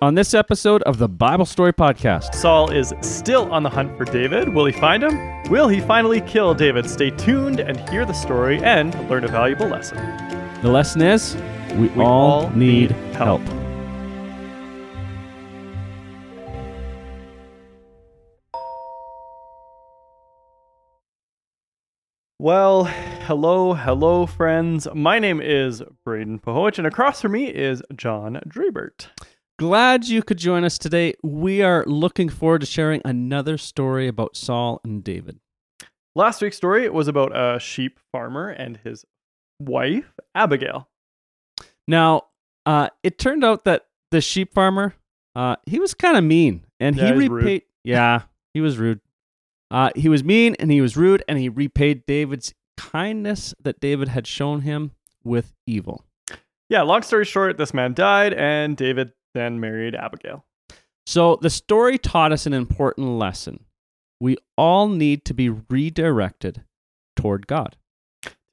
on this episode of the Bible Story Podcast. Saul is still on the hunt for David. Will he find him? Will he finally kill David? Stay tuned and hear the story and learn a valuable lesson. The lesson is we, We all, all need need help. help. Well, hello, hello, friends. My name is Braden Pahowich, and across from me is John Drebert. Glad you could join us today. We are looking forward to sharing another story about Saul and David. Last week's story was about a sheep farmer and his wife, Abigail. Now, uh, it turned out that the sheep farmer, uh, he was kind of mean, and Yeah, he repaid. Yeah, he was rude. Uh, he was mean and he was rude, and he repaid David's kindness that David had shown him with evil. Yeah, long story short, this man died, and David then married Abigail. So the story taught us an important lesson. We all need to be redirected toward God.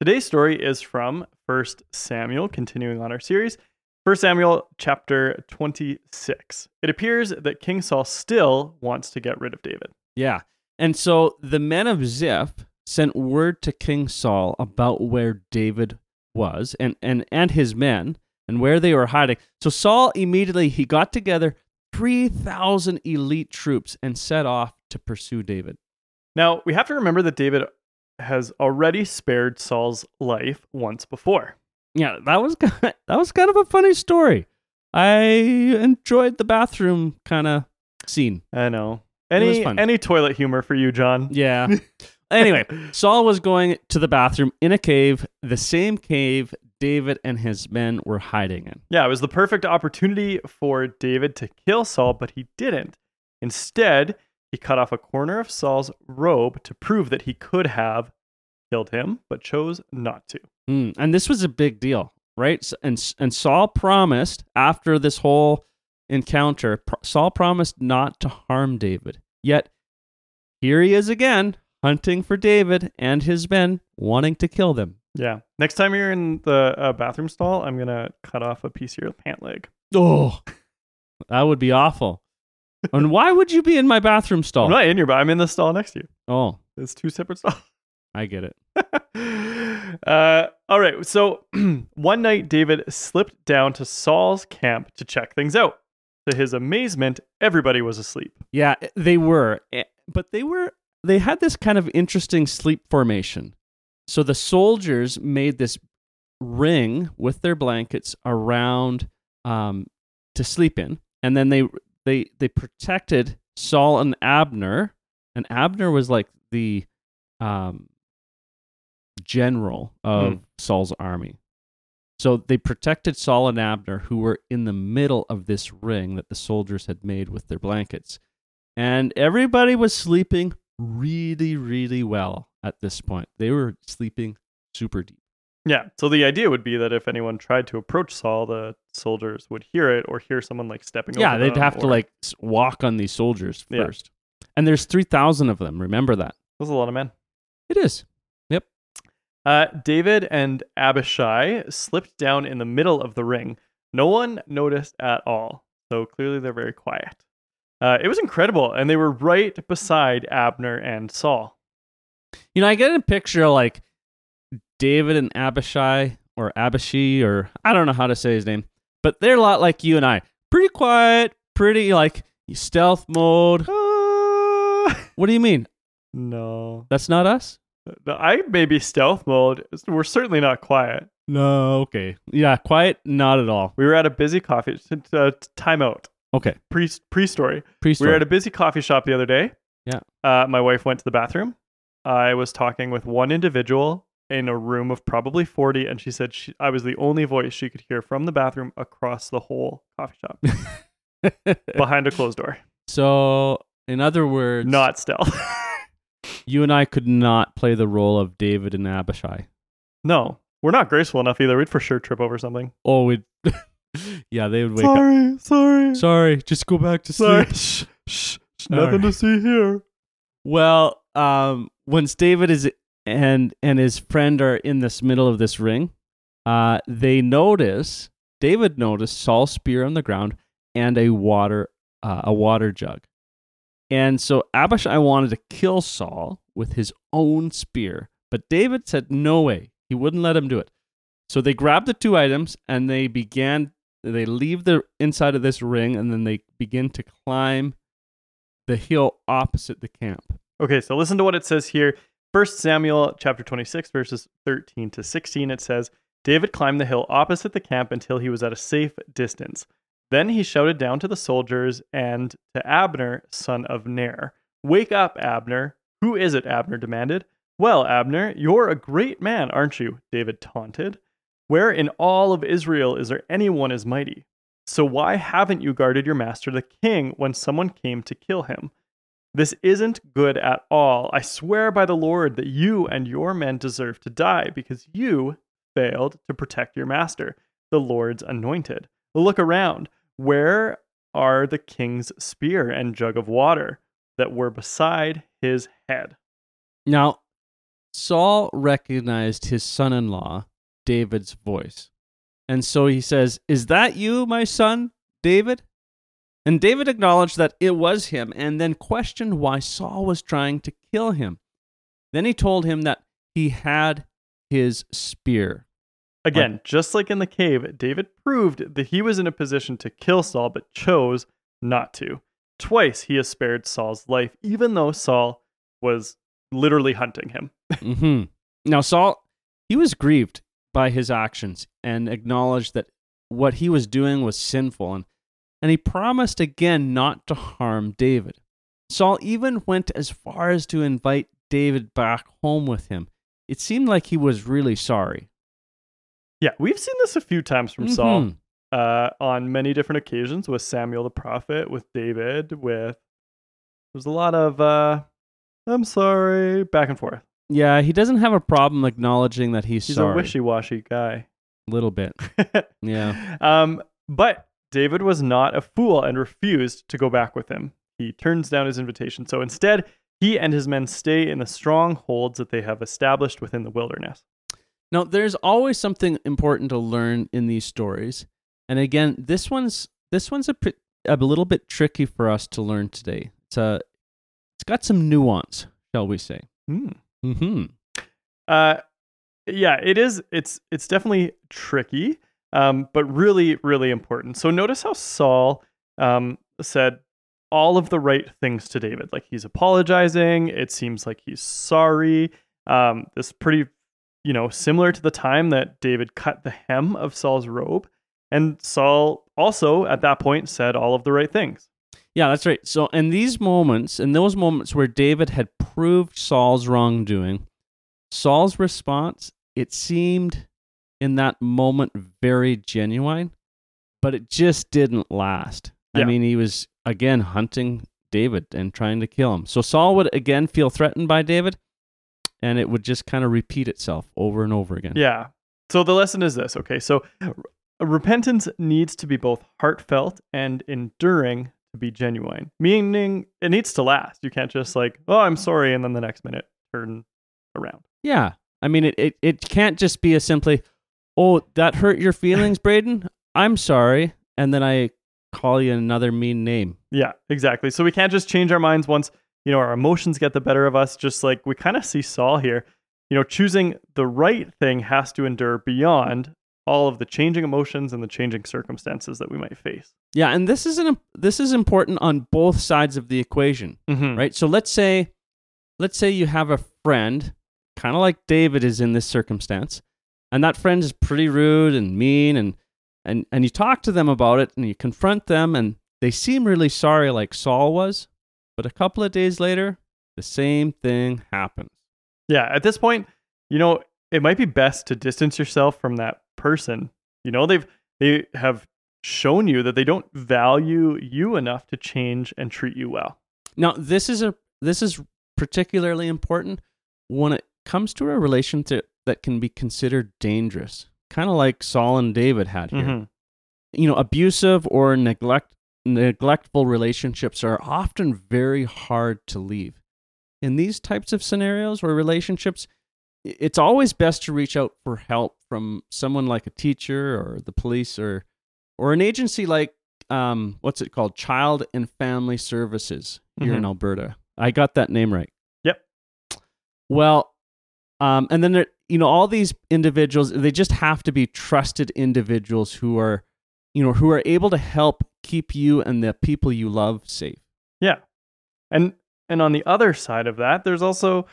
Today's story is from 1 Samuel, continuing on our series. 1 Samuel chapter 26. It appears that King Saul still wants to get rid of David. Yeah. And so the men of Ziph sent word to King Saul about where David was and, and, and his men and where they were hiding. So Saul immediately he got together 3,000 elite troops and set off to pursue David. Now, we have to remember that David has already spared Saul's life once before. Yeah, that was kind of, that was kind of a funny story. I enjoyed the bathroom kind of scene. I know. Any any toilet humor for you, John? Yeah. anyway, Saul was going to the bathroom in a cave, the same cave David and his men were hiding in. Yeah, it was the perfect opportunity for David to kill Saul, but he didn't. Instead, he cut off a corner of Saul's robe to prove that he could have killed him, but chose not to. Hmm, And this was a big deal, right? And and Saul promised after this whole encounter, Saul promised not to harm David. Yet here he is again, hunting for David and his men, wanting to kill them. Yeah. Next time you're in the uh, bathroom stall, I'm going to cut off a piece of your pant leg. Oh, that would be awful. and why would you be in my bathroom stall? I'm not in your, but I'm in the stall next to you. Oh, It's two separate stalls. I get it. uh, all right. So one night, David slipped down to Saul's camp to check things out. To his amazement, everybody was asleep. Yeah, they were, eh, but they were they had this kind of interesting sleep formation. So the soldiers made this ring with their blankets around um, to sleep in, and then they they they protected Saul and Abner, and Abner was like the um, general of Saul's army. So they protected Saul and Abner, who were in the middle of this ring that the soldiers had made with their blankets. And everybody was sleeping really, really well at this point. They were sleeping super deep. Yeah. So the idea would be that if anyone tried to approach Saul, the soldiers would hear it or hear someone like stepping over. Yeah, they'd have to like walk on these soldiers Yeah. first. And there's 3,000 of them. Remember that. That's a lot of men. It is. Yep. Uh, David and Abishai slipped down in the middle of the ring. No one noticed at all. So clearly they're very quiet. Uh, it was incredible. And they were right beside Abner and Saul. You know, I get a picture of like David and Abishai or Abishi or I don't know how to say his name, but they're a lot like you and I. Pretty quiet, pretty like stealth mode. Ah, What do you mean? no. That's not us? I may be stealth mode. We're certainly not quiet. No, okay. Yeah, quiet, not at all. We were at a busy coffee uh, timeout Okay. pre pre story. Pre We were at a busy coffee shop the other day. Yeah. Uh, my wife went to the bathroom. I was talking with one individual in a room of probably 40, and she said she, I was the only voice she could hear from the bathroom across the whole coffee shop behind a closed door. so, in other words, Not stealth. you and I could not play the role of David and Abishai. no, we're not graceful enough either. We'd for sure trip over something. Oh, we'd. yeah, they would wake up. sorry, sorry, Sorry, just go back to sorry. sleep. Shh, shh, shh, nothing right. to see here. Well, um, once David is and and his friend are in this middle of this ring, uh, they notice David noticed Saul's spear on the ground and a water uh, a water jug. And so Abishai wanted to kill Saul with his own spear, but David said no way. He wouldn't let him do it. So they grabbed the two items and they began they leave the inside of this ring and then they begin to climb the hill opposite the camp. Okay, so listen to what it says here. First Samuel chapter 26 verses 13 to 16 it says David climbed the hill opposite the camp until he was at a safe distance. Then he shouted down to the soldiers and to Abner, son of Ner. Wake up, Abner. Who is it? Abner demanded. Well, Abner, you're a great man, aren't you? David taunted. Where in all of Israel is there anyone as mighty? So why haven't you guarded your master the king when someone came to kill him? This isn't good at all. I swear by the Lord that you and your men deserve to die because you failed to protect your master, the Lord's anointed. Look around. Where are the king's spear and jug of water that were beside his head? Now, Saul recognized his son in law, David's voice. And so he says, Is that you, my son, David? And David acknowledged that it was him and then questioned why Saul was trying to kill him. Then he told him that he had his spear. Again, just like in the cave, David proved that he was in a position to kill Saul but chose not to. Twice he has spared Saul's life, even though Saul was literally hunting him. mm-hmm. Now, Saul, he was grieved by his actions and acknowledged that what he was doing was sinful. And, and he promised again not to harm David. Saul even went as far as to invite David back home with him. It seemed like he was really sorry. Yeah, we've seen this a few times from Saul Mhm. uh, on many different occasions with Samuel the prophet, with David, with. There's a lot of, uh, I'm sorry, back and forth. Yeah, he doesn't have a problem acknowledging that he's, He's sorry. a wishy washy guy. A little bit. Yeah. um, but David was not a fool and refused to go back with him. He turns down his invitation. So instead, he and his men stay in the strongholds that they have established within the wilderness. Now, there's always something important to learn in these stories, and again, this one's this one's a a little bit tricky for us to learn today. It's a it's got some nuance, shall we say? Hmm. Hmm. Uh, yeah, it is. It's it's definitely tricky, um, but really, really important. So notice how Saul um, said all of the right things to David. Like he's apologizing. It seems like he's sorry. Um, this pretty, you know, similar to the time that David cut the hem of Saul's robe, and Saul also at that point said all of the right things. Yeah, that's right. So, in these moments, in those moments where David had proved Saul's wrongdoing, Saul's response, it seemed in that moment very genuine, but it just didn't last. I mean, he was again hunting David and trying to kill him. So, Saul would again feel threatened by David, and it would just kind of repeat itself over and over again. Yeah. So the lesson is this. Okay. So r- repentance needs to be both heartfelt and enduring to be genuine, meaning it needs to last. You can't just like, oh, I'm sorry. And then the next minute turn around. Yeah. I mean, it, it, it can't just be a simply, oh, that hurt your feelings, Braden? I'm sorry. And then I call you another mean name. Yeah, exactly. So we can't just change our minds once, you know, our emotions get the better of us, just like we kind of see Saul here. You know, choosing the right thing has to endure beyond all of the changing emotions and the changing circumstances that we might face. Yeah. And this is, an, this is important on both sides of the equation, Mm-hmm. right? So let's say, let's say you have a friend, kind of like David is in this circumstance, and that friend is pretty rude and mean and and and you talk to them about it and you confront them and they seem really sorry like Saul was, but a couple of days later, the same thing happens. Yeah, at this point, you know, it might be best to distance yourself from that person. You know, they've they have shown you that they don't value you enough to change and treat you well. Now, this is a this is particularly important when it comes to a relationship that can be considered dangerous, kind of like Saul and David had here. Mhm. you know, abusive or neglect neglectful relationships are often very hard to leave. In these types of scenarios or relationships, it's always best to reach out for help from someone like a teacher or the police or or an agency like um, what's it called? Child and Family Services here in Mhm. Alberta. I got that name right. Yep. Well, um, and then there, you know, all these individuals, they just have to be trusted individuals who are, you know, who are able to help keep you and the people you love safe. Yeah. And and on the other side of that, there's also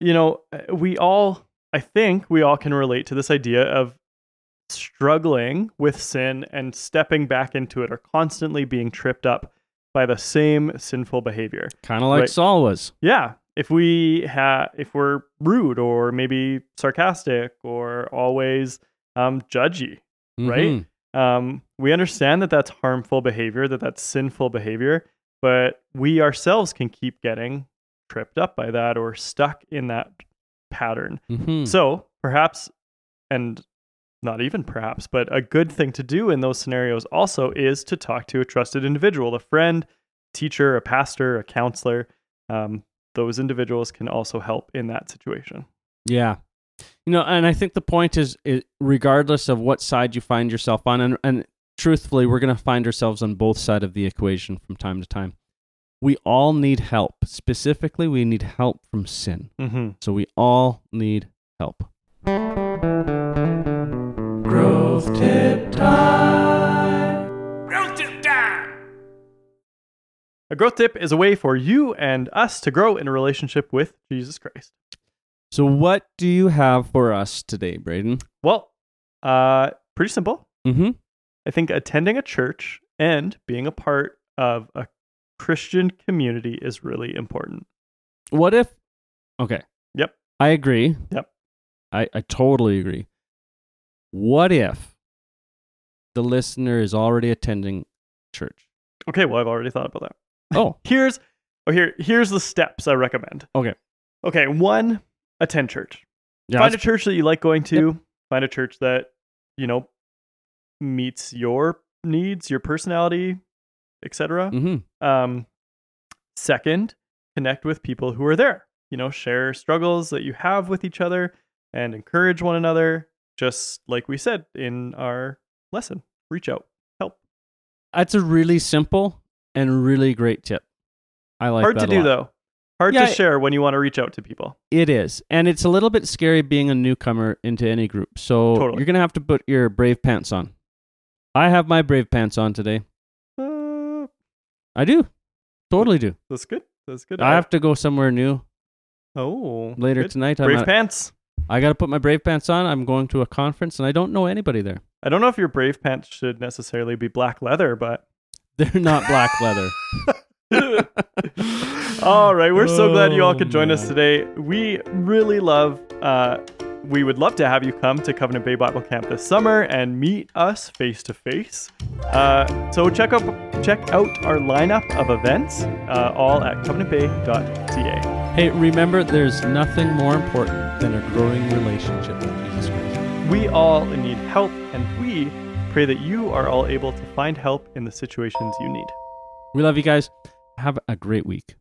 you know, uh, we all I think we all can relate to this idea of struggling with sin and stepping back into it or constantly being tripped up by the same sinful behavior. Kind of like Right. Saul was. Yeah, if we ha- if we're rude or maybe sarcastic or always um judgy, Right? Mhm. um, we understand that that's harmful behavior, that that's sinful behavior, but we ourselves can keep getting tripped up by that or stuck in that pattern. Mhm. So perhaps, and not even perhaps, but a good thing to do in those scenarios also is to talk to a trusted individual, a friend, teacher, a pastor, a counselor. Um, those individuals can also help in that situation. Yeah. You know, and I think the point is, is regardless of what side you find yourself on, and, and truthfully, we're going to find ourselves on both sides of the equation from time to time. We all need help. Specifically, we need help from sin. Mm-hmm. So we all need help. Growth tip time. A growth tip is a way for you and us to grow in a relationship with Jesus Christ. So, what do you have for us today, Braden? Well, uh, pretty simple. Mm-hmm. I think attending a church and being a part of a Christian community is really important. What if? Okay. Yep. I agree. Yep. I, I totally agree. What if the listener is already attending church? Okay, well, I've already thought about that. Oh, Here's oh here here's the steps I recommend. Okay. Okay, one, attend church. yeah. Find a church that you like going to. Find a church that, you know, meets your needs, your personality, etc. Mhm. Um, second, connect with people who are there. You know, share struggles that you have with each other and encourage one another. Just like we said in our lesson, reach out, help. That's a really simple and really great tip. I like Hard to do though. Hard Yeah, to share when you want to reach out to people. It is. And it's a little bit scary being a newcomer into any group. So Totally. you're going to have to put your brave pants on. I have my brave pants on today. Uh, I do. Totally do. that's good. That's good. I have to go somewhere new oh later good. tonight. I'm Brave at- pants. I got to put my brave pants on. I'm going to a conference and I don't know anybody there. I don't know if your brave pants should necessarily be black leather, but They're not black leather. all right, we're so glad you all Oh, could join us today. We really love. Uh, we would love to have you come to Covenant Bay Bible Camp this summer and meet us face to face. Uh, So check up check out our lineup of events, uh, all at covenantbay.ca. Hey, remember, there's nothing more important than a growing relationship with Jesus Christ. We all need help, and we pray that you are all able to find help in the situations you need. We love you guys. Have a great week.